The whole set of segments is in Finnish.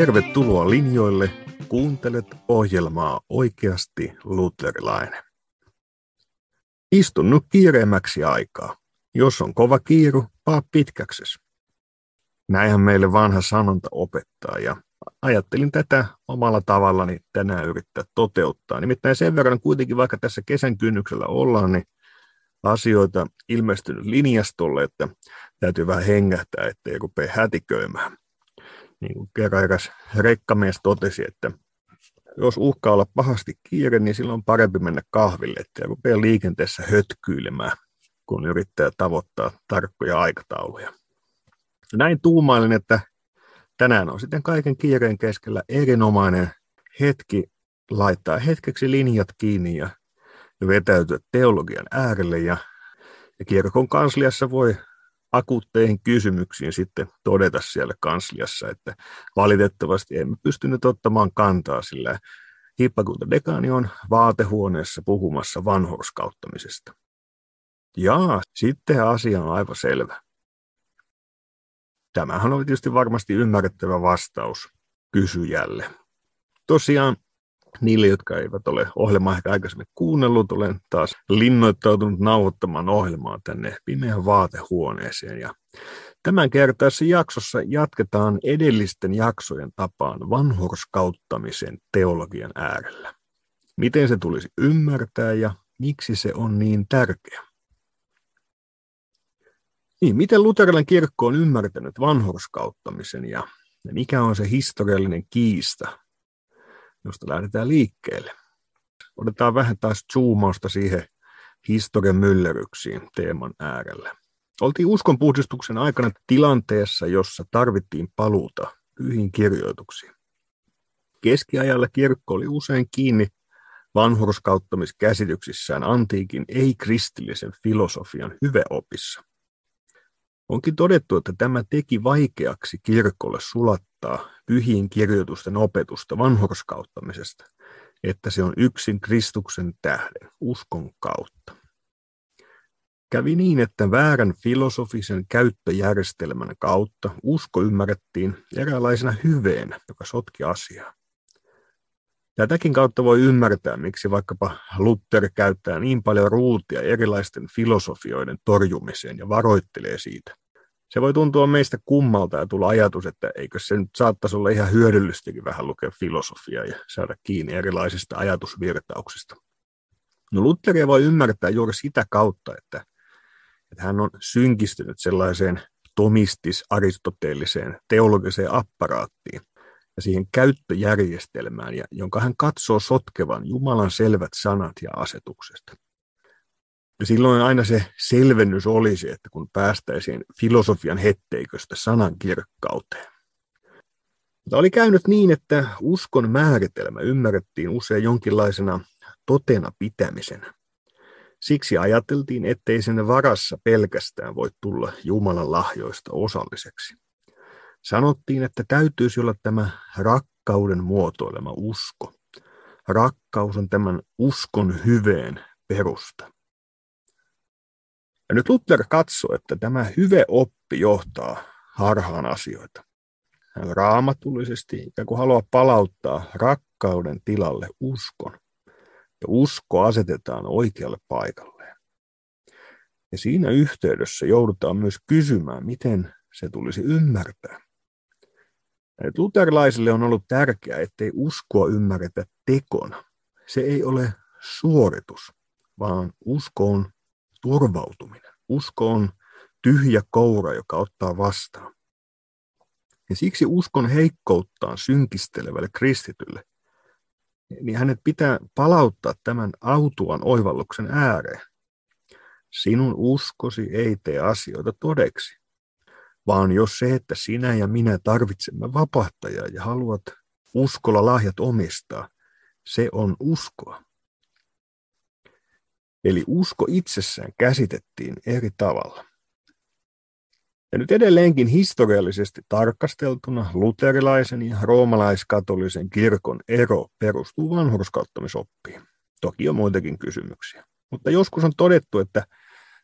Tervetuloa linjoille. Kuuntelet ohjelmaa Oikeasti luterilainen. Istun nyt kiireemmäksi aikaa. Jos on kova kiiru, paa pitkäkses. Näinhän meille vanha sanonta opettaa ja ajattelin tätä omalla tavallani tänään yrittää toteuttaa. Nimittäin sen verran kuitenkin, vaikka tässä kesän kynnyksellä ollaan, niin asioita ilmestynyt linjastolle, että täytyy vähän hengähtää, ettei rupea hätiköimään. Niin kuin kerran eräs rekkamies totesi, että jos uhkaa olla pahasti kiire, niin silloin on parempi mennä kahville, ettei rupea liikenteessä hötkyilemään, kun yrittää tavoittaa tarkkoja aikatauluja. Näin tuumailin, että tänään on sitten kaiken kiireen keskellä erinomainen hetki laittaa hetkeksi linjat kiinni ja vetäytyä teologian äärelle ja, ja kirkon kansliassa voi akuutteihin kysymyksiin sitten todeta siellä kansliassa, että valitettavasti emme pystynyt ottamaan kantaa, sillä hippakunta dekaani on vaatehuoneessa puhumassa vanhurskauttamisesta. Ja sitten asia on aivan selvä. Tämähän oli tietysti varmasti ymmärrettävä vastaus kysyjälle. Tosiaan niille, jotka eivät ole ohjelmaa ehkä aikaisemmin kuunnellut, olen taas linnoittautunut nauhoittamaan ohjelmaa tänne pimeän vaatehuoneeseen. Ja tämän kertaisessa jaksossa jatketaan edellisten jaksojen tapaan vanhurskauttamisen teologian äärellä. Miten se tulisi ymmärtää ja miksi se on niin tärkeä? Niin, miten luterilainen kirkko on ymmärtänyt vanhurskauttamisen ja mikä on se historiallinen kiista, josta lähdetään liikkeelle? Otetaan vähän taas zoomausta siihen historian myllerryksiin teeman äärellä. Oltiin uskonpuhdistuksen aikana tilanteessa, jossa tarvittiin paluuta pyhiin kirjoituksiin. Keskiajalla kirkko oli usein kiinni vanhurskauttamiskäsityksissään antiikin ei-kristillisen filosofian hyveopissa. Onkin todettu, että tämä teki vaikeaksi kirkolle sulattaa pyhiin kirjoitusten opetusta vanhurskauttamisesta, että se on yksin Kristuksen tähden, uskon kautta. Kävi niin, että väärän filosofisen käyttöjärjestelmän kautta usko ymmärrettiin eräänlaisena hyveenä, joka sotki asiaa. Tätäkin kautta voi ymmärtää, miksi vaikkapa Luther käyttää niin paljon ruutia erilaisten filosofioiden torjumiseen ja varoittelee siitä. Se voi tuntua meistä kummalta ja tulla ajatus, että eikö se nyt saattaisi olla ihan hyödyllistäkin vähän lukea filosofiaa ja saada kiinni erilaisista ajatusvirtauksista. No Lutheria voi ymmärtää juuri sitä kautta, että, että hän on synkistynyt sellaiseen tomistis-aristoteelliseen teologiseen apparaattiin, ja siihen käyttöjärjestelmään, ja jonka hän katsoo sotkevan Jumalan selvät sanat ja asetukset. Silloin aina se selvennys olisi, että kun päästäisiin filosofian hetteiköstä sanan kirkkauteen. Mutta oli käynyt niin, että uskon määritelmä ymmärrettiin usein jonkinlaisena totena pitämisenä. Siksi ajateltiin, ettei sen varassa pelkästään voi tulla Jumalan lahjoista osalliseksi. Sanottiin, että täytyisi olla tämä rakkauden muotoilema usko. Rakkaus on tämän uskon hyveen perusta. Ja nyt Luther katsoi, että tämä hyve oppi johtaa harhaan asioita. Raamatullisesti ikään kuin haluaa palauttaa rakkauden tilalle uskon. Ja usko asetetaan oikealle paikalleen. Ja siinä yhteydessä joudutaan myös kysymään, miten se tulisi ymmärtää. Et luterilaisille on ollut tärkeää, ettei uskoa ymmärretä tekona. Se ei ole suoritus, vaan usko on turvautuminen. Usko on tyhjä koura, joka ottaa vastaan. Ja siksi uskon heikkouttaan synkistelevälle kristitylle, niin hänet pitää palauttaa tämän autuan oivalluksen ääreen. Sinun uskosi ei tee asioita todeksi vaan jos se, että sinä ja minä tarvitsemme vapahtajaa ja haluat uskolla lahjat omistaa, se on uskoa. Eli usko itsessään käsitettiin eri tavalla. Ja nyt edelleenkin historiallisesti tarkasteltuna luterilaisen ja roomalaiskatolisen kirkon ero perustuu vanhurskauttamisoppiin. Toki on muitakin kysymyksiä. Mutta joskus on todettu, että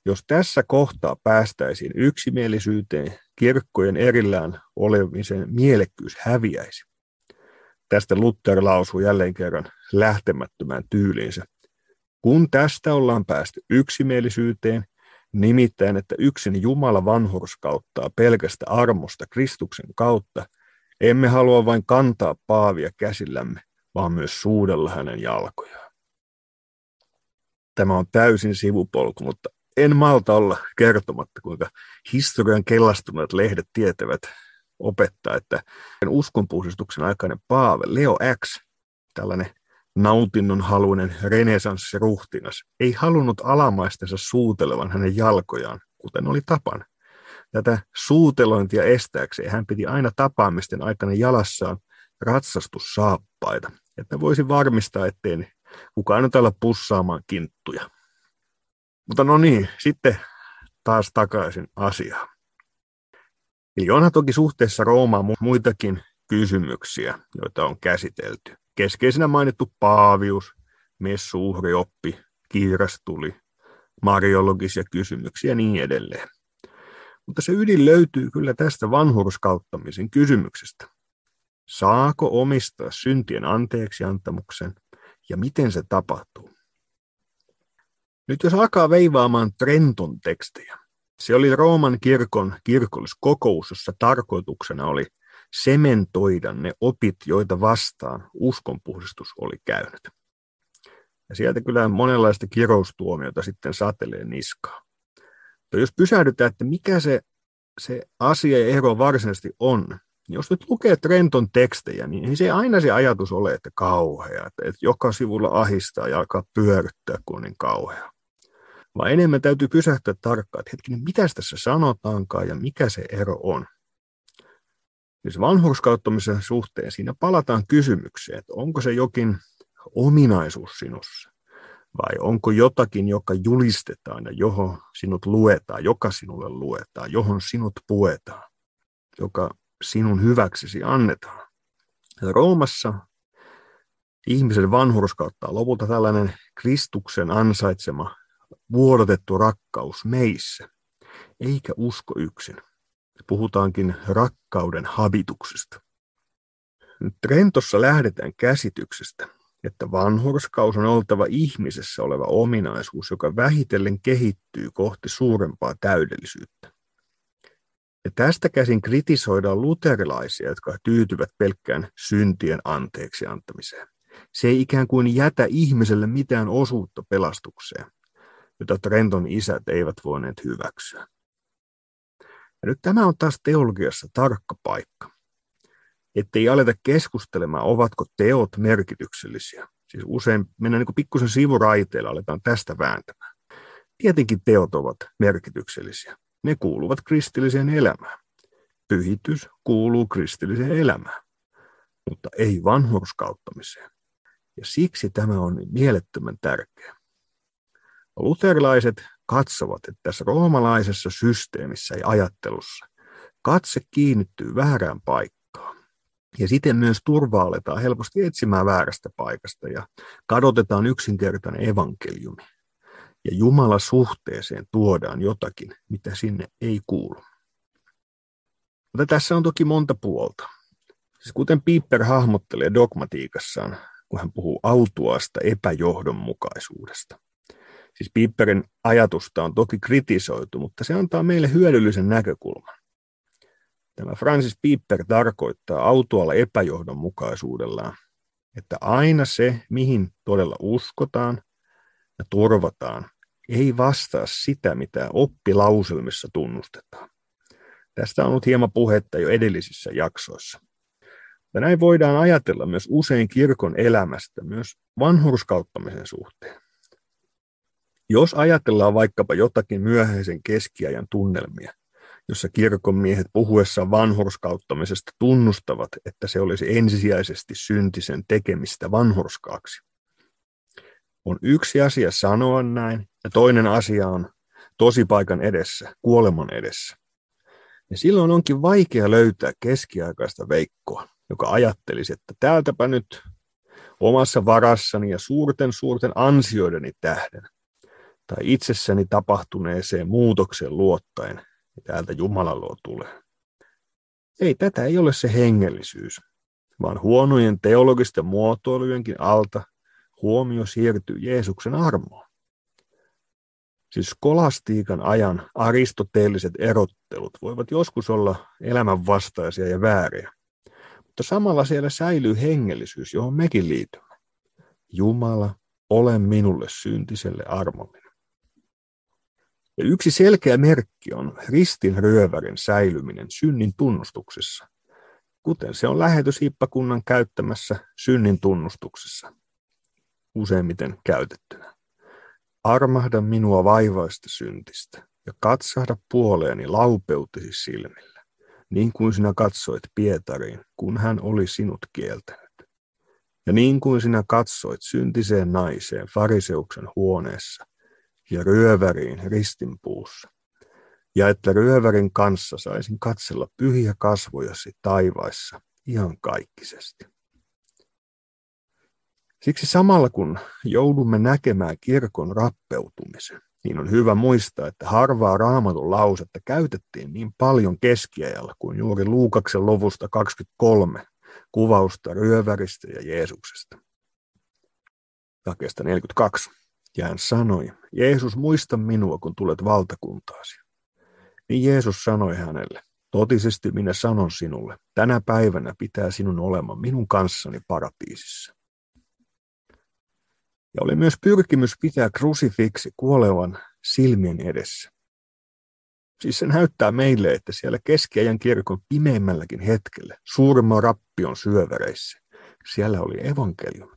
jos tässä kohtaa päästäisiin yksimielisyyteen, kirkkojen erillään olemisen mielekkyys häviäisi. tästä Luther lausuu jälleen kerran lähtemättömään tyyliinsä. Kun tästä ollaan päästy yksimielisyyteen, nimittäin, että yksin Jumala vanhurskauttaa pelkästä armosta Kristuksen kautta, emme halua vain kantaa paavia käsillämme, vaan myös suudella hänen jalkojaan. Tämä on täysin sivupolku, mutta en malta olla kertomatta, kuinka historian kellastuneet lehdet tietävät opettaa, että uskonpuhdistuksen aikainen Paave Leo X, tällainen nautinnon haluinen renesanssiruhtinas, ei halunnut alamaistensa suutelevan hänen jalkojaan, kuten oli tapana. Tätä suutelointia estääkseen hän piti aina tapaamisten aikana jalassaan ratsastussaappaita, että voisi varmistaa, ettei kukaan nyt olla pussaamaan kinttuja. Mutta no niin, sitten taas takaisin asiaan. Eli onhan toki suhteessa Roomaan muitakin kysymyksiä, joita on käsitelty. Keskeisenä mainittu paavius, messuuhrioppi, kiirastuli, mariologisia kysymyksiä ja niin edelleen. Mutta se ydin löytyy kyllä tästä vanhurskauttamisen kysymyksestä. Saako omistaa syntien anteeksi antamuksen ja miten se tapahtuu? Nyt jos alkaa veivaamaan Trenton tekstejä, se oli Rooman kirkon kirkolliskokous, jossa tarkoituksena oli sementoida ne opit, joita vastaan uskonpuhdistus oli käynyt. Ja sieltä kyllä monenlaista kiroustuomiota sitten satelee niskaa. Mutta jos pysähdytään, että mikä se, se asia ja ero varsinaisesti on, niin jos nyt lukee Trenton tekstejä, niin se aina se ajatus ole, että kauhea, että, että joka sivulla ahistaa ja alkaa pyöryttää, kun on niin kauhea vaan enemmän täytyy pysähtyä tarkkaan, että hetkinen, mitä tässä sanotaankaan ja mikä se ero on. Siis vanhurskauttamisen suhteen siinä palataan kysymykseen, että onko se jokin ominaisuus sinussa, vai onko jotakin, joka julistetaan ja johon sinut luetaan, joka sinulle luetaan, johon sinut puetaan, joka sinun hyväksesi annetaan. Ja Roomassa ihmisen vanhurskautta on lopulta tällainen Kristuksen ansaitsema vuodotettu rakkaus meissä, eikä usko yksin. Puhutaankin rakkauden habituksesta. Trentossa lähdetään käsityksestä, että vanhurskaus on oltava ihmisessä oleva ominaisuus, joka vähitellen kehittyy kohti suurempaa täydellisyyttä. Ja tästä käsin kritisoidaan luterilaisia, jotka tyytyvät pelkkään syntien anteeksi antamiseen. Se ei ikään kuin jätä ihmiselle mitään osuutta pelastukseen jota Trenton isät eivät voineet hyväksyä. Ja nyt tämä on taas teologiassa tarkka paikka. Ettei aleta keskustelemaan, ovatko teot merkityksellisiä. Siis usein mennään niin pikkusen sivuraiteilla, aletaan tästä vääntämään. Tietenkin teot ovat merkityksellisiä. Ne kuuluvat kristilliseen elämään. Pyhitys kuuluu kristilliseen elämään, mutta ei vanhurskauttamiseen. Ja siksi tämä on mielettömän tärkeä. Luterilaiset katsovat, että tässä roomalaisessa systeemissä ja ajattelussa katse kiinnittyy väärään paikkaan. Ja siten myös turvaa aletaan helposti etsimään väärästä paikasta ja kadotetaan yksinkertainen evankeliumi. Ja Jumala suhteeseen tuodaan jotakin, mitä sinne ei kuulu. Mutta tässä on toki monta puolta. Siis kuten Piper hahmottelee dogmatiikassaan, kun hän puhuu autuasta epäjohdonmukaisuudesta. Siis Piperin ajatusta on toki kritisoitu, mutta se antaa meille hyödyllisen näkökulman. Tämä Francis Piper tarkoittaa autoalla epäjohdonmukaisuudellaan, että aina se, mihin todella uskotaan ja turvataan, ei vastaa sitä, mitä oppilauselmissa tunnustetaan. Tästä on ollut hieman puhetta jo edellisissä jaksoissa. Ja näin voidaan ajatella myös usein kirkon elämästä, myös vanhurskauttamisen suhteen. Jos ajatellaan vaikkapa jotakin myöhäisen keskiajan tunnelmia, jossa kirkonmiehet puhuessaan vanhurskauttamisesta tunnustavat, että se olisi ensisijaisesti syntisen tekemistä vanhurskaaksi. On yksi asia sanoa näin, ja toinen asia on tosipaikan edessä, kuoleman edessä. Ja silloin onkin vaikea löytää keskiaikaista veikkoa, joka ajattelisi, että täältäpä nyt omassa varassani ja suurten suurten ansioideni tähden tai itsessäni tapahtuneeseen muutokseen luottaen, ja täältä Jumalan luo tulee. Ei, tätä ei ole se hengellisyys, vaan huonojen teologisten muotoilujenkin alta huomio siirtyy Jeesuksen armoon. Siis skolastiikan ajan aristoteelliset erottelut voivat joskus olla elämänvastaisia ja vääriä, mutta samalla siellä säilyy hengellisyys, johon mekin liitymme. Jumala, ole minulle syntiselle armollinen. Ja yksi selkeä merkki on ristin ryövärin säilyminen synnin tunnustuksessa, kuten se on lähetyshiippakunnan käyttämässä synnin tunnustuksessa, useimmiten käytettynä. Armahda minua vaivaista syntistä ja katsahda puoleeni laupeutesi silmillä, niin kuin sinä katsoit Pietariin, kun hän oli sinut kieltänyt. Ja niin kuin sinä katsoit syntiseen naiseen fariseuksen huoneessa ja ryöväriin ristinpuussa, ja että ryövärin kanssa saisin katsella pyhiä kasvojasi taivaissa ihan kaikkisesti. Siksi samalla kun joudumme näkemään kirkon rappeutumisen, niin on hyvä muistaa, että harvaa raamatun lausetta käytettiin niin paljon keskiajalla kuin juuri Luukaksen lovusta 23 kuvausta ryöväristä ja Jeesuksesta. Jakeesta 42. Ja sanoi, Jeesus muista minua, kun tulet valtakuntaasi. Niin Jeesus sanoi hänelle, totisesti minä sanon sinulle, tänä päivänä pitää sinun olemaan minun kanssani paratiisissa. Ja oli myös pyrkimys pitää krusifiksi kuolevan silmien edessä. Siis se näyttää meille, että siellä keskiajan kirkon pimeimmälläkin hetkellä, suurimman rappion syövereissä, siellä oli evankeliumi.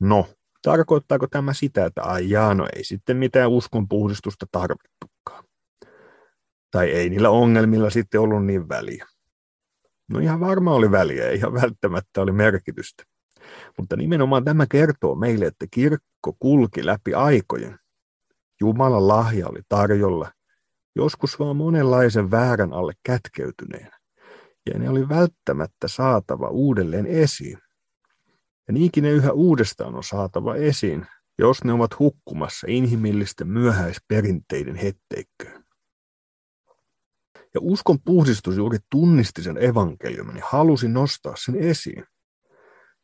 No, tarkoittaako tämä sitä, että ai jaa, no ei sitten mitään uskonpuhdistusta tarvittukaan? Tai ei niillä ongelmilla sitten ollut niin väliä? No ihan varma oli väliä, ei ihan välttämättä oli merkitystä. Mutta nimenomaan tämä kertoo meille, että kirkko kulki läpi aikojen. Jumalan lahja oli tarjolla, joskus vaan monenlaisen väärän alle kätkeytyneenä, ja ne oli välttämättä saatava uudelleen esiin. Ja niinkin ne yhä uudestaan on saatava esiin, jos ne ovat hukkumassa inhimillisten myöhäisperinteiden hetteikköön. Ja uskon puhdistus juuri tunnisti sen evankeliumin ja halusi nostaa sen esiin.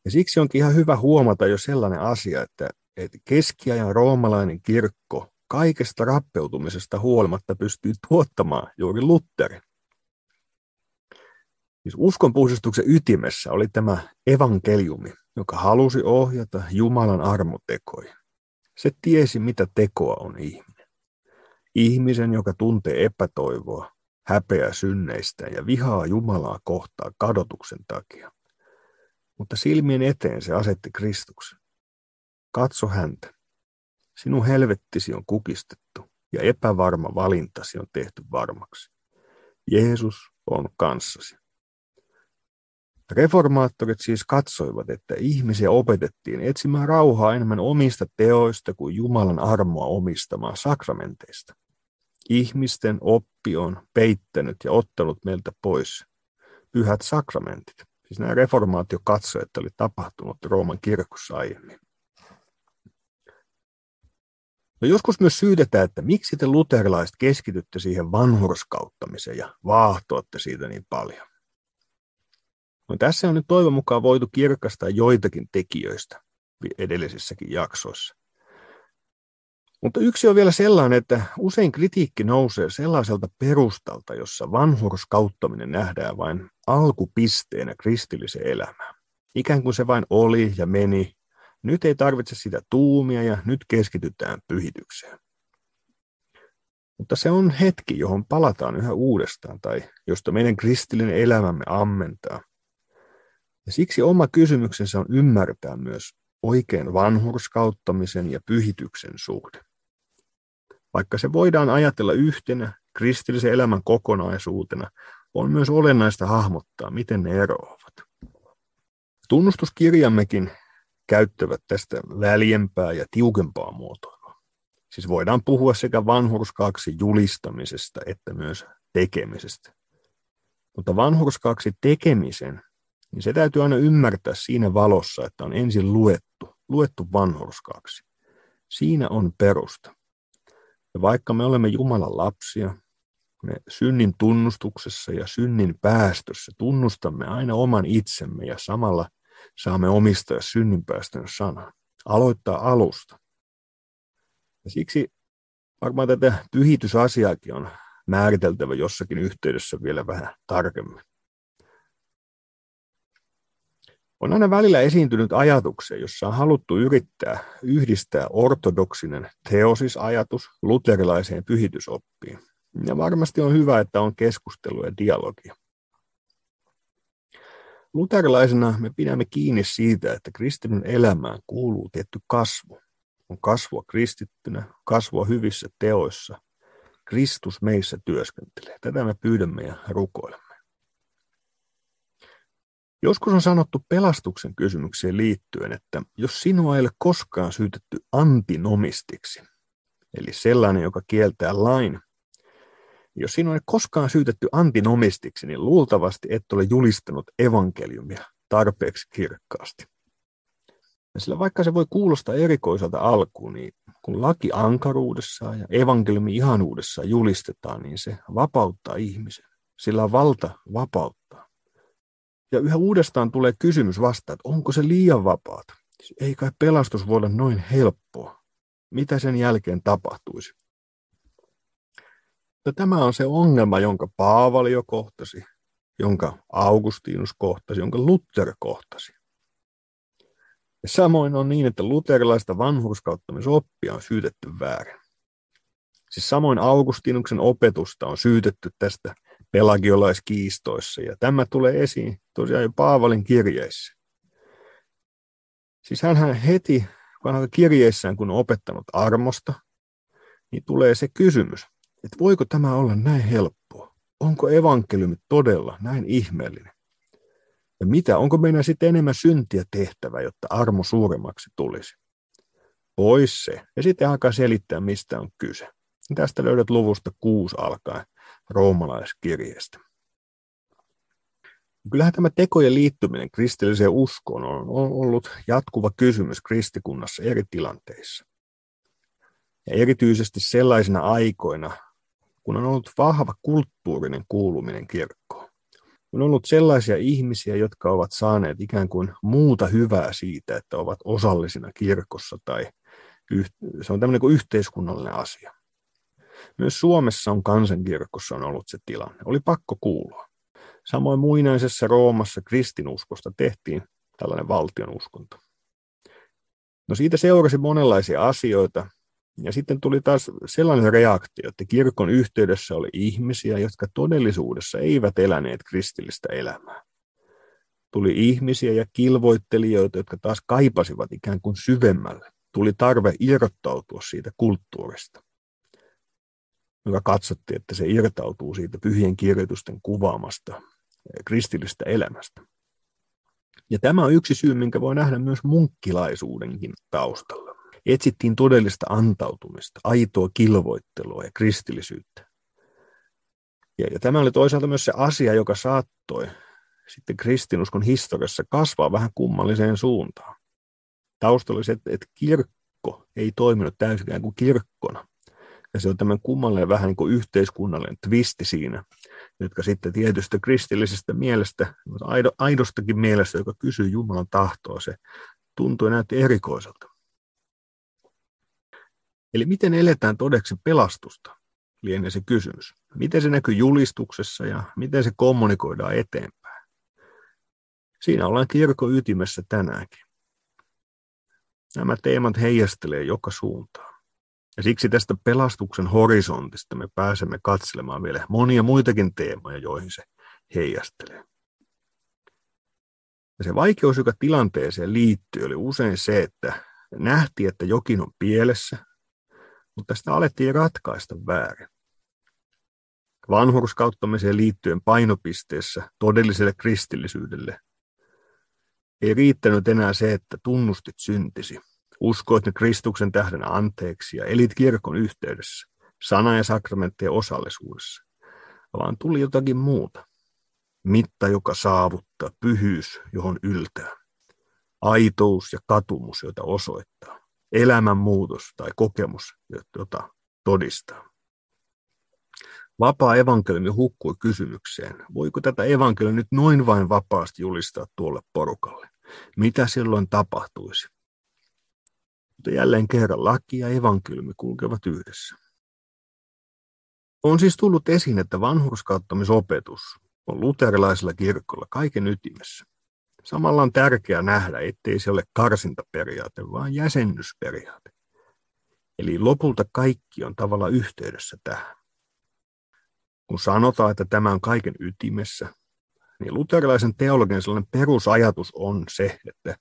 Ja siksi onkin ihan hyvä huomata jo sellainen asia, että, että keskiajan roomalainen kirkko kaikesta rappeutumisesta huolimatta pystyy tuottamaan juuri Lutherin. Siis uskonpuhdistuksen ytimessä oli tämä evankeliumi, joka halusi ohjata Jumalan armotekoihin. Se tiesi, mitä tekoa on ihminen. Ihmisen, joka tuntee epätoivoa, häpeää synneistä ja vihaa Jumalaa kohtaa kadotuksen takia. Mutta silmien eteen se asetti Kristuksen. Katso häntä. Sinun helvettisi on kukistettu ja epävarma valintasi on tehty varmaksi. Jeesus on kanssasi. Reformaattorit siis katsoivat, että ihmisiä opetettiin etsimään rauhaa enemmän omista teoista kuin Jumalan armoa omistamaan sakramenteista. Ihmisten oppi on peittänyt ja ottanut meiltä pois pyhät sakramentit. Siis nämä reformaatio katsoi, että oli tapahtunut Rooman kirkossa aiemmin. No joskus myös syydetään, että miksi te luterilaiset keskitytte siihen vanhurskauttamiseen ja vaahtoatte siitä niin paljon. No tässä on nyt toivon mukaan voitu kirkastaa joitakin tekijöistä edellisissäkin jaksoissa. Mutta yksi on vielä sellainen, että usein kritiikki nousee sellaiselta perustalta, jossa vanhurskauttaminen nähdään vain alkupisteenä kristilliseen elämään. Ikään kuin se vain oli ja meni. Nyt ei tarvitse sitä tuumia ja nyt keskitytään pyhitykseen. Mutta se on hetki, johon palataan yhä uudestaan tai josta meidän kristillinen elämämme ammentaa. Ja siksi oma kysymyksensä on ymmärtää myös oikein vanhurskauttamisen ja pyhityksen suhde. Vaikka se voidaan ajatella yhtenä kristillisen elämän kokonaisuutena, on myös olennaista hahmottaa, miten ne eroavat. Tunnustuskirjammekin käyttävät tästä väljempää ja tiukempaa muotoilua. Siis voidaan puhua sekä vanhurskaaksi julistamisesta että myös tekemisestä. Mutta vanhurskaaksi tekemisen, niin se täytyy aina ymmärtää siinä valossa, että on ensin luettu, luettu vanhurskaaksi. Siinä on perusta. Ja vaikka me olemme Jumalan lapsia, Me synnin tunnustuksessa ja synnin päästössä tunnustamme aina oman itsemme ja samalla saamme omistaa synninpäästön sanan. Aloittaa alusta. Ja siksi varmaan tätä pyhitysasiaakin on määriteltävä jossakin yhteydessä vielä vähän tarkemmin. On aina välillä esiintynyt ajatuksia, jossa on haluttu yrittää yhdistää ortodoksinen teosisajatus luterilaiseen pyhitysoppiin. Ja varmasti on hyvä, että on keskustelu ja dialogia. Luterilaisena me pidämme kiinni siitä, että kristityn elämään kuuluu tietty kasvu. On kasvua kristittynä, kasvua hyvissä teoissa. Kristus meissä työskentelee. Tätä me pyydämme ja rukoilemme. Joskus on sanottu pelastuksen kysymykseen liittyen, että jos sinua ei ole koskaan syytetty antinomistiksi, eli sellainen, joka kieltää lain, jos sinua ei koskaan syytetty antinomistiksi, niin luultavasti et ole julistanut evankeliumia tarpeeksi kirkkaasti. Ja sillä vaikka se voi kuulostaa erikoiselta alkuun, niin kun laki ankaruudessaan ja evankeliumi ihanuudessaan julistetaan, niin se vapauttaa ihmisen. Sillä on valta vapauttaa. Ja yhä uudestaan tulee kysymys vastaan, että onko se liian vapaata? Ei kai pelastus voi olla noin helppoa. Mitä sen jälkeen tapahtuisi? Ja tämä on se ongelma, jonka Paavali jo kohtasi, jonka Augustinus kohtasi, jonka Luther kohtasi. Ja samoin on niin, että luterilaista vanhurskauttamisoppia on syytetty väärin. Siis samoin Augustinuksen opetusta on syytetty tästä pelagiolaiskiistoissa, ja tämä tulee esiin tosiaan jo Paavalin kirjeissä. Siis hän heti vanhalla kirjeissään, kun on opettanut armosta, niin tulee se kysymys, että voiko tämä olla näin helppoa? Onko evankeliumi todella näin ihmeellinen? Ja mitä, onko meidän sitten enemmän syntiä tehtävä, jotta armo suuremmaksi tulisi? Pois se. Ja sitten alkaa selittää, mistä on kyse. Tästä löydät luvusta kuusi alkaen roomalaiskirjeestä. Kyllähän tämä tekojen liittyminen kristilliseen uskoon on ollut jatkuva kysymys kristikunnassa eri tilanteissa. Ja erityisesti sellaisina aikoina, kun on ollut vahva kulttuurinen kuuluminen kirkkoon. On ollut sellaisia ihmisiä, jotka ovat saaneet ikään kuin muuta hyvää siitä, että ovat osallisina kirkossa tai se on tämmöinen kuin yhteiskunnallinen asia. Myös Suomessa on kansankirkossa on ollut se tilanne. Oli pakko kuulua. Samoin muinaisessa Roomassa kristinuskosta tehtiin tällainen valtion uskonto. No siitä seurasi monenlaisia asioita, ja sitten tuli taas sellainen reaktio, että kirkon yhteydessä oli ihmisiä, jotka todellisuudessa eivät eläneet kristillistä elämää. Tuli ihmisiä ja kilvoittelijoita, jotka taas kaipasivat ikään kuin syvemmälle. Tuli tarve irrottautua siitä kulttuurista, joka katsottiin, että se irtautuu siitä pyhien kirjoitusten kuvaamasta kristillistä elämästä. Ja tämä on yksi syy, minkä voi nähdä myös munkkilaisuudenkin taustalla etsittiin todellista antautumista, aitoa kilvoittelua ja kristillisyyttä. Ja, ja tämä oli toisaalta myös se asia, joka saattoi sitten kristinuskon historiassa kasvaa vähän kummalliseen suuntaan. Taustalla oli se, että, että kirkko ei toiminut täysin kuin kirkkona. Ja se on tämän kummallinen vähän niin kuin yhteiskunnallinen twisti siinä, jotka sitten tietystä kristillisestä mielestä, aidostakin mielestä, joka kysyy Jumalan tahtoa, se tuntui näytti erikoiselta. Eli miten eletään todeksi pelastusta, lienee se kysymys. Miten se näkyy julistuksessa ja miten se kommunikoidaan eteenpäin. Siinä ollaan kirkon ytimessä tänäänkin. Nämä teemat heijastelee joka suuntaan. Ja siksi tästä pelastuksen horisontista me pääsemme katselemaan vielä monia muitakin teemoja, joihin se heijastelee. Ja se vaikeus, joka tilanteeseen liittyy, oli usein se, että nähtiin, että jokin on pielessä, mutta sitä alettiin ratkaista väärin. Vanhurskauttamiseen liittyen painopisteessä todelliselle kristillisyydelle ei riittänyt enää se, että tunnustit syntisi, uskoit ne Kristuksen tähden anteeksi ja elit kirkon yhteydessä, sana- ja sakramenttien osallisuudessa, vaan tuli jotakin muuta. Mitta, joka saavuttaa, pyhyys, johon yltää, aitous ja katumus, jota osoittaa elämänmuutos tai kokemus, jota todistaa. Vapaa evankeliumi hukkui kysymykseen, voiko tätä evankeliumia nyt noin vain vapaasti julistaa tuolle porukalle? Mitä silloin tapahtuisi? Mutta jälleen kerran laki ja evankeliumi kulkevat yhdessä. On siis tullut esiin, että vanhurskauttamisopetus on luterilaisella kirkolla kaiken ytimessä. Samalla on tärkeää nähdä, ettei se ole karsintaperiaate, vaan jäsennysperiaate. Eli lopulta kaikki on tavalla yhteydessä tähän. Kun sanotaan, että tämä on kaiken ytimessä, niin luterilaisen teologian sellainen perusajatus on se, että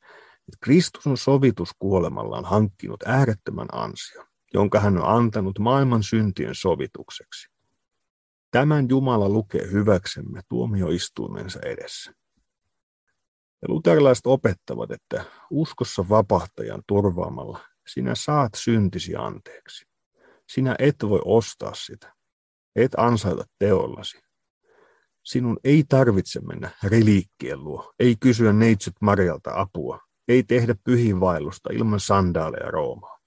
Kristus on sovitus kuolemallaan hankkinut äärettömän ansion, jonka hän on antanut maailman syntien sovitukseksi. Tämän Jumala lukee hyväksemme tuomioistuimensa edessä. Ja luterilaiset opettavat, että uskossa vapahtajan turvaamalla sinä saat syntisi anteeksi. Sinä et voi ostaa sitä. Et ansaita teollasi. Sinun ei tarvitse mennä reliikkien luo, ei kysyä neitsyt Marjalta apua, ei tehdä pyhinvaellusta ilman sandaaleja Roomaa.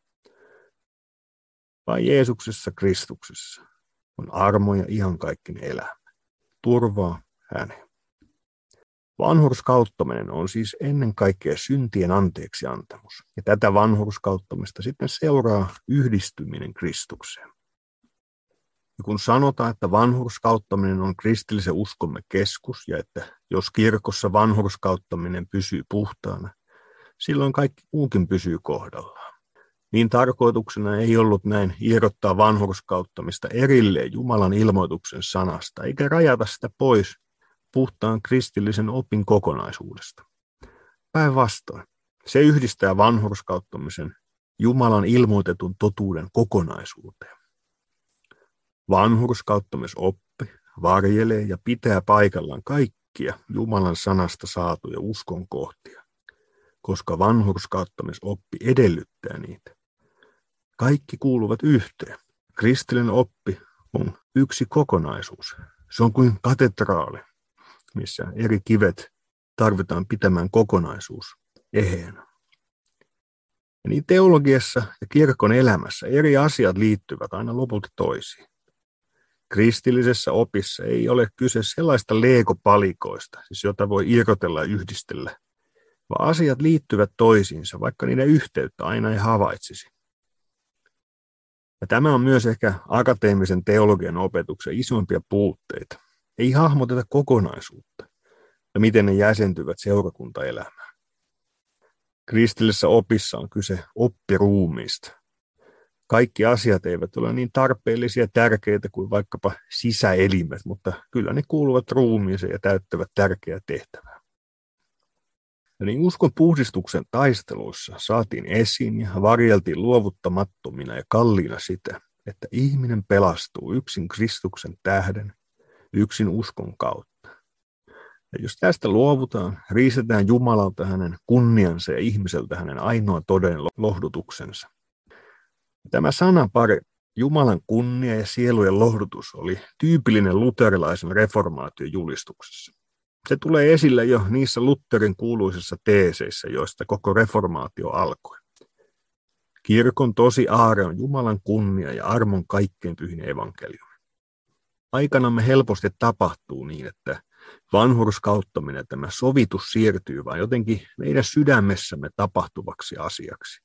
Vaan Jeesuksessa Kristuksessa on armo ja iankaikkinen elämä. Turvaa häneen. Vanhurskauttaminen on siis ennen kaikkea syntien anteeksi antamus. Ja tätä vanhurskauttamista sitten seuraa yhdistyminen Kristukseen. Ja kun sanotaan, että vanhurskauttaminen on kristillisen uskomme keskus ja että jos kirkossa vanhurskauttaminen pysyy puhtaana, silloin kaikki muukin pysyy kohdallaan. Niin tarkoituksena ei ollut näin irrottaa vanhurskauttamista erilleen Jumalan ilmoituksen sanasta, eikä rajata sitä pois puhtaan kristillisen opin kokonaisuudesta. Päinvastoin, se yhdistää vanhurskauttamisen Jumalan ilmoitetun totuuden kokonaisuuteen. Vanhurskauttamisoppi varjelee ja pitää paikallaan kaikkia Jumalan sanasta saatuja uskon kohtia, koska vanhurskauttamisoppi edellyttää niitä. Kaikki kuuluvat yhteen. Kristillinen oppi on yksi kokonaisuus. Se on kuin katedraali, missä eri kivet tarvitaan pitämään kokonaisuus eheänä. Ja niin teologiassa ja kirkon elämässä eri asiat liittyvät aina lopulta toisiin. Kristillisessä opissa ei ole kyse sellaista leekopalikoista, siis jota voi irrotella ja yhdistellä, vaan asiat liittyvät toisiinsa, vaikka niiden yhteyttä aina ei havaitsisi. Ja tämä on myös ehkä akateemisen teologian opetuksen isoimpia puutteita. Ei hahmoteta kokonaisuutta ja miten ne jäsentyvät seurakuntaelämään. Kristillisessä opissa on kyse oppiruumista. Kaikki asiat eivät ole niin tarpeellisia ja tärkeitä kuin vaikkapa sisäelimet, mutta kyllä ne kuuluvat ruumiiseen ja täyttävät tärkeää tehtävää. Niin uskon puhdistuksen taisteluissa saatiin esiin ja varjeltiin luovuttamattomina ja kalliina sitä, että ihminen pelastuu yksin Kristuksen tähden, yksin uskon kautta. Ja jos tästä luovutaan, riistetään Jumalalta hänen kunniansa ja ihmiseltä hänen ainoa toden lohdutuksensa. Tämä sanapari Jumalan kunnia ja sielujen lohdutus oli tyypillinen luterilaisen reformaation julistuksessa. Se tulee esille jo niissä Lutherin kuuluisissa teeseissä, joista koko reformaatio alkoi. Kirkon tosi aare on Jumalan kunnia ja armon kaikkein pyhin evankeliumi. Aikanamme helposti tapahtuu niin, että vanhurskauttaminen, tämä sovitus siirtyy vain jotenkin meidän sydämessämme tapahtuvaksi asiaksi.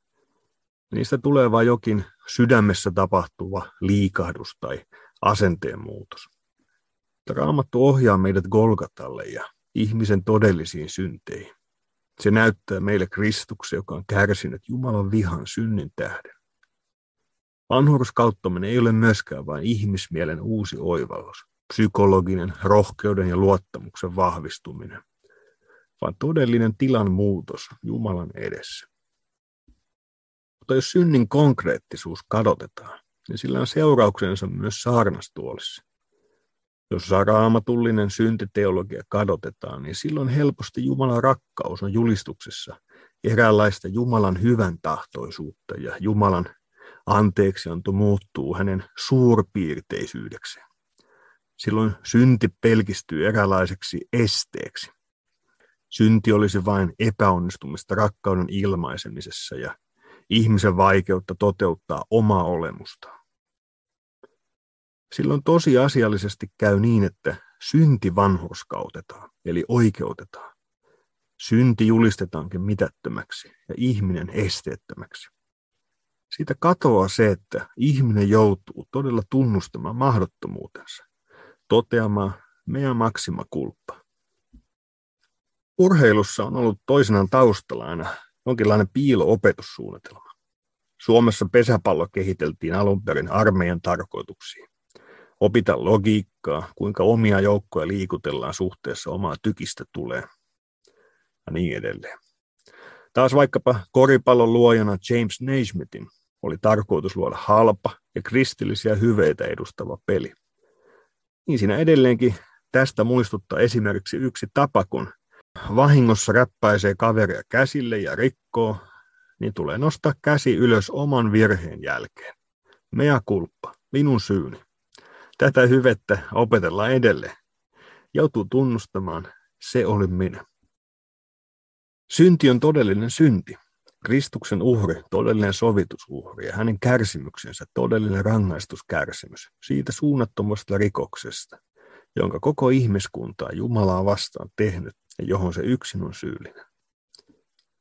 Niistä tulee vain jokin sydämessä tapahtuva liikahdus tai asenteen muutos. Raamattu ohjaa meidät Golgatalle ja ihmisen todellisiin synteihin. Se näyttää meille Kristuksen, joka on kärsinyt Jumalan vihan synnin tähden. Vanhurskauttaminen ei ole myöskään vain ihmismielen uusi oivallus, psykologinen rohkeuden ja luottamuksen vahvistuminen, vaan todellinen tilan muutos Jumalan edessä. Mutta jos synnin konkreettisuus kadotetaan, niin sillä on seurauksensa myös saarnastuolissa. Jos raamatullinen syntiteologia kadotetaan, niin silloin helposti Jumalan rakkaus on julistuksessa eräänlaista Jumalan hyvän tahtoisuutta ja Jumalan anteeksianto muuttuu hänen suurpiirteisyydekseen. Silloin synti pelkistyy eräänlaiseksi esteeksi. Synti olisi vain epäonnistumista rakkauden ilmaisemisessa ja ihmisen vaikeutta toteuttaa omaa olemustaan. Silloin tosiasiallisesti käy niin, että synti vanhurskautetaan, eli oikeutetaan. Synti julistetaankin mitättömäksi ja ihminen esteettömäksi. Siitä katoaa se, että ihminen joutuu todella tunnustamaan mahdottomuutensa, toteamaan meidän maksima kulppa. Urheilussa on ollut toisenaan taustalla aina jonkinlainen piilo-opetussuunnitelma. Suomessa pesäpallo kehiteltiin alun perin armeijan tarkoituksiin. Opita logiikkaa, kuinka omia joukkoja liikutellaan suhteessa omaa tykistä tulee ja niin edelleen. Taas vaikkapa koripallon luojana James Naismithin oli tarkoitus luoda halpa ja kristillisiä hyveitä edustava peli. Niin siinä edelleenkin tästä muistuttaa esimerkiksi yksi tapa, kun vahingossa räppäisee kaveria käsille ja rikkoo, niin tulee nostaa käsi ylös oman virheen jälkeen. Mea kulppa, minun syyni. Tätä hyvettä opetellaan edelleen. Joutuu tunnustamaan, se oli minä. Synti on todellinen synti. Kristuksen uhri, todellinen sovitusuhri ja hänen kärsimyksensä, todellinen rangaistuskärsimys siitä suunnattomasta rikoksesta, jonka koko ihmiskunta on Jumalaa vastaan tehnyt ja johon se yksin on syyllinen.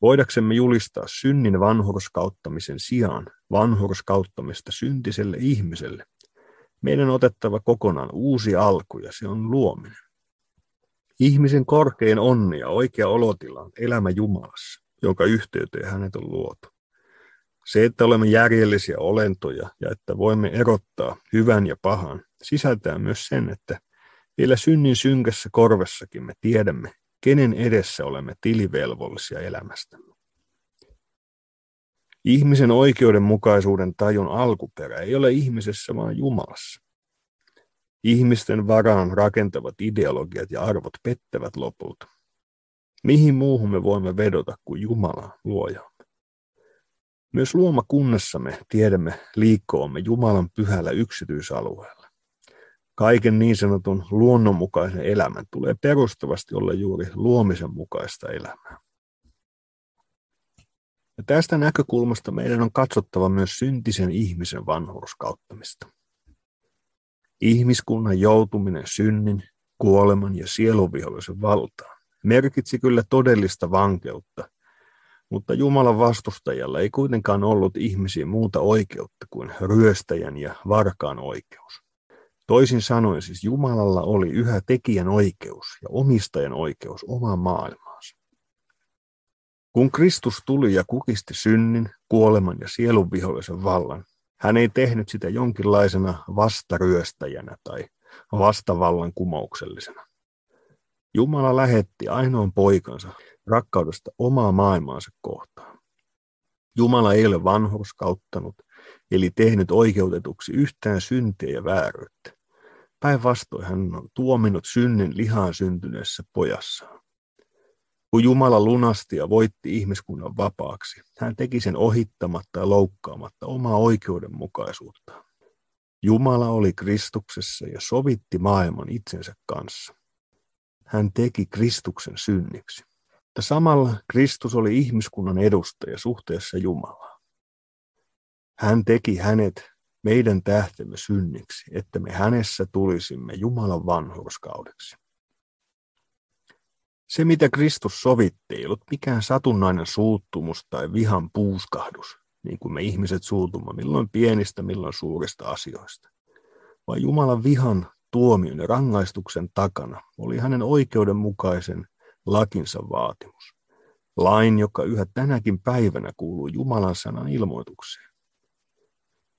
Voidaksemme julistaa synnin vanhurskauttamisen sijaan vanhurskauttamista syntiselle ihmiselle, meidän on otettava kokonaan uusi alku ja se on luominen. Ihmisen korkein onni ja oikea olotila on elämä Jumalassa, jonka yhteyteen hänet on luotu. Se, että olemme järjellisiä olentoja ja että voimme erottaa hyvän ja pahan, sisältää myös sen, että vielä synnin synkässä korvessakin me tiedämme, kenen edessä olemme tilivelvollisia elämästämme. Ihmisen oikeudenmukaisuuden tajun alkuperä ei ole ihmisessä, vaan Jumalassa. Ihmisten varaan rakentavat ideologiat ja arvot pettävät lopulta. Mihin muuhun me voimme vedota kuin Jumala luojamme? Myös luomakunnassamme tiedämme liikkoamme Jumalan pyhällä yksityisalueella. Kaiken niin sanotun luonnonmukaisen elämän tulee perustavasti olla juuri luomisen mukaista elämää. Ja tästä näkökulmasta meidän on katsottava myös syntisen ihmisen vanhurskauttamista. Ihmiskunnan joutuminen synnin, kuoleman ja sielunvihollisen valtaan merkitsi kyllä todellista vankeutta, mutta Jumalan vastustajalla ei kuitenkaan ollut ihmisiin muuta oikeutta kuin ryöstäjän ja varkaan oikeus. Toisin sanoen siis Jumalalla oli yhä tekijän oikeus ja omistajan oikeus omaan maailmaansa. Kun Kristus tuli ja kukisti synnin, kuoleman ja sielun vihollisen vallan, hän ei tehnyt sitä jonkinlaisena vastaryöstäjänä tai vastavallan kumouksellisena. Jumala lähetti ainoan poikansa rakkaudesta omaa maailmaansa kohtaan. Jumala ei ole vanhurskauttanut, eli tehnyt oikeutetuksi yhtään syntiä ja vääryyttä. Päinvastoin hän on tuominut synnin lihaan syntyneessä pojassaan. Kun Jumala lunasti ja voitti ihmiskunnan vapaaksi, hän teki sen ohittamatta ja loukkaamatta omaa oikeudenmukaisuuttaan. Jumala oli Kristuksessa ja sovitti maailman itsensä kanssa. Hän teki Kristuksen synniksi. Mutta samalla Kristus oli ihmiskunnan edustaja suhteessa Jumalaan. Hän teki hänet meidän tähtemme synniksi, että me hänessä tulisimme Jumalan vanhurskaudeksi. Se, mitä Kristus sovitti, ei ollut mikään satunnainen suuttumus tai vihan puuskahdus, niin kuin me ihmiset suutumme milloin pienistä, milloin suurista asioista, vaan Jumalan vihan, tuomion ja rangaistuksen takana oli hänen oikeudenmukaisen lakinsa vaatimus. Lain, joka yhä tänäkin päivänä kuuluu Jumalan sanan ilmoitukseen.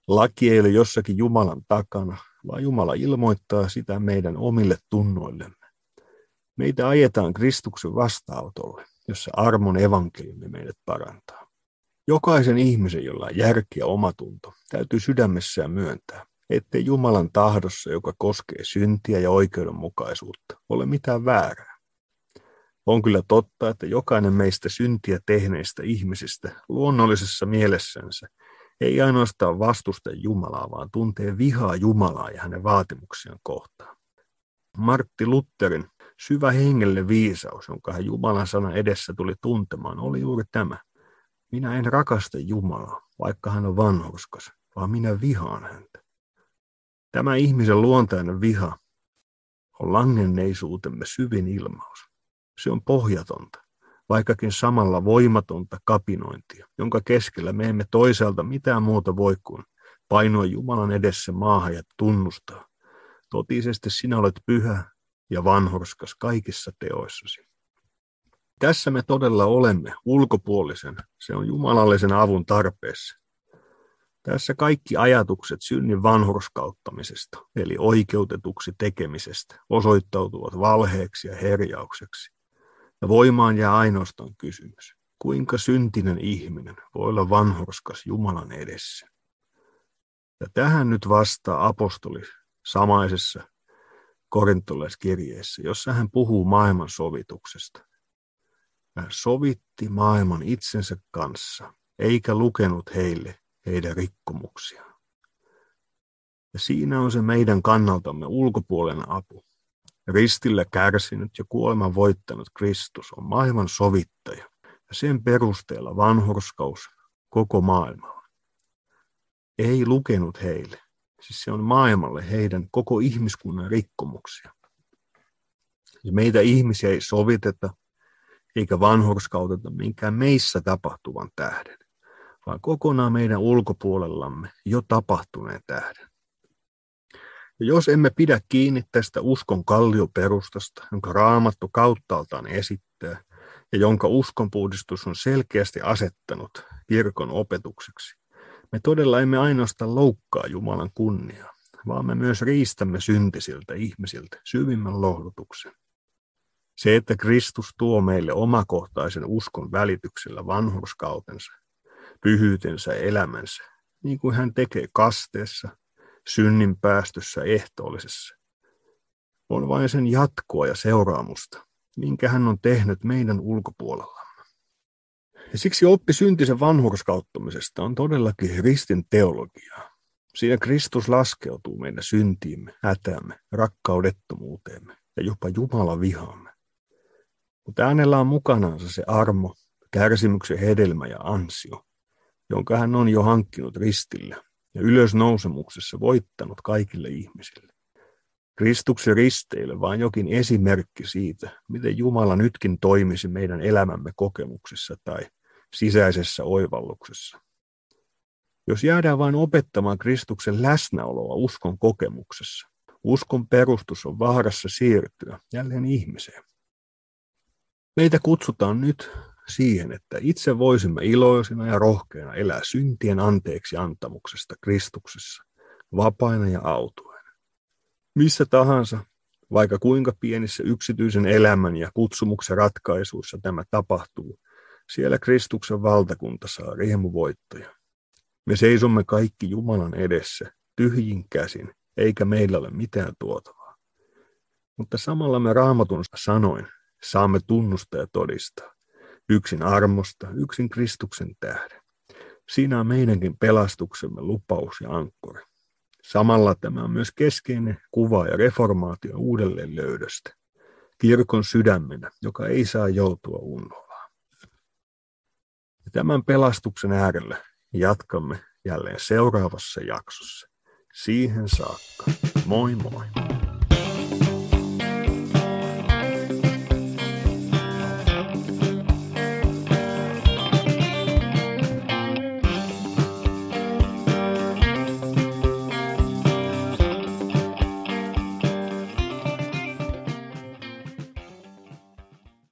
Laki ei ole jossakin Jumalan takana, vaan Jumala ilmoittaa sitä meidän omille tunnoillemme. Meitä ajetaan Kristuksen vastaanotolle, jossa armon evankeliumi meidät parantaa. Jokaisen ihmisen, jolla on järki ja omatunto, täytyy sydämessään myöntää, ettei Jumalan tahdossa, joka koskee syntiä ja oikeudenmukaisuutta, ole mitään väärää. On kyllä totta, että jokainen meistä syntiä tehneistä ihmisistä luonnollisessa mielessänsä ei ainoastaan vastusta Jumalaa, vaan tuntee vihaa Jumalaa ja hänen vaatimuksiaan kohtaan. Martti Lutherin syvä hengelle viisaus, jonka hän Jumalan sana edessä tuli tuntemaan, oli juuri tämä. Minä en rakasta Jumalaa, vaikka hän on vanhurskas, vaan minä vihaan häntä. Tämä ihmisen luontainen viha on langenneisuutemme syvin ilmaus. Se on pohjatonta, vaikkakin samalla voimatonta kapinointia, jonka keskellä me emme toisaalta mitään muuta voi kuin painoa Jumalan edessä maahan ja tunnustaa. Totisesti sinä olet pyhä ja vanhurskas kaikissa teoissasi. Tässä me todella olemme ulkopuolisen, se on jumalallisen avun tarpeessa. Tässä kaikki ajatukset synnin vanhurskauttamisesta, eli oikeutetuksi tekemisestä, osoittautuvat valheeksi ja herjaukseksi. Ja voimaan jää ainoastaan kysymys, kuinka syntinen ihminen voi olla vanhurskas Jumalan edessä. Ja tähän nyt vastaa apostoli samaisessa korintolaiskirjeessä, jossa hän puhuu maailman sovituksesta. Hän sovitti maailman itsensä kanssa, eikä lukenut heille heidän rikkomuksiaan. Ja siinä on se meidän kannaltamme ulkopuolinen apu. Ristillä kärsinyt ja kuoleman voittanut Kristus on maailman sovittaja ja sen perusteella vanhurskaus koko maailmalla. Ei lukenut heille, siis se on maailmalle heidän koko ihmiskunnan rikkomuksia. Ja meitä ihmisiä ei soviteta eikä vanhurskauteta minkään meissä tapahtuvan tähden vaan kokonaan meidän ulkopuolellamme jo tapahtuneen tähden. Ja jos emme pidä kiinni tästä uskon kallioperustasta, jonka raamattu kauttaaltaan esittää, ja jonka uskonpuhdistus on selkeästi asettanut kirkon opetukseksi, me todella emme ainoastaan loukkaa Jumalan kunniaa, vaan me myös riistämme syntisiltä ihmisiltä syvimmän lohdutuksen. Se, että Kristus tuo meille omakohtaisen uskon välityksellä vanhurskautensa pyhyytensä elämänsä, niin kuin hän tekee kasteessa, synnin päästössä ehtoollisessa. On vain sen jatkoa ja seuraamusta, minkä hän on tehnyt meidän ulkopuolellamme. Ja siksi oppi syntisen vanhurskauttamisesta on todellakin ristin teologiaa. Siinä Kristus laskeutuu meidän syntiimme, hätämme, rakkaudettomuuteemme ja jopa Jumalan vihaamme. Mutta hänellä on mukanaansa se armo, kärsimyksen hedelmä ja ansio, jonka hän on jo hankkinut ristillä ja ylösnousemuksessa voittanut kaikille ihmisille. Kristuksen risteille vain jokin esimerkki siitä, miten Jumala nytkin toimisi meidän elämämme kokemuksessa tai sisäisessä oivalluksessa. Jos jäädään vain opettamaan Kristuksen läsnäoloa uskon kokemuksessa, uskon perustus on vaarassa siirtyä jälleen ihmiseen. Meitä kutsutaan nyt siihen, että itse voisimme iloisina ja rohkeina elää syntien anteeksi antamuksesta Kristuksessa, vapaina ja autuina. Missä tahansa, vaikka kuinka pienissä yksityisen elämän ja kutsumuksen ratkaisuissa tämä tapahtuu, siellä Kristuksen valtakunta saa riemuvoittoja. Me seisomme kaikki Jumalan edessä, tyhjin käsin, eikä meillä ole mitään tuotavaa. Mutta samalla me raamatun sanoin saamme tunnustaa ja todistaa, yksin armosta, yksin Kristuksen tähden. Siinä on meidänkin pelastuksemme lupaus ja ankkuri. Samalla tämä on myös keskeinen kuva ja reformaation uudelleen löydöstä. Kirkon sydämenä, joka ei saa joutua unholaan. Ja tämän pelastuksen äärellä jatkamme jälleen seuraavassa jaksossa. Siihen saakka. Moi moi!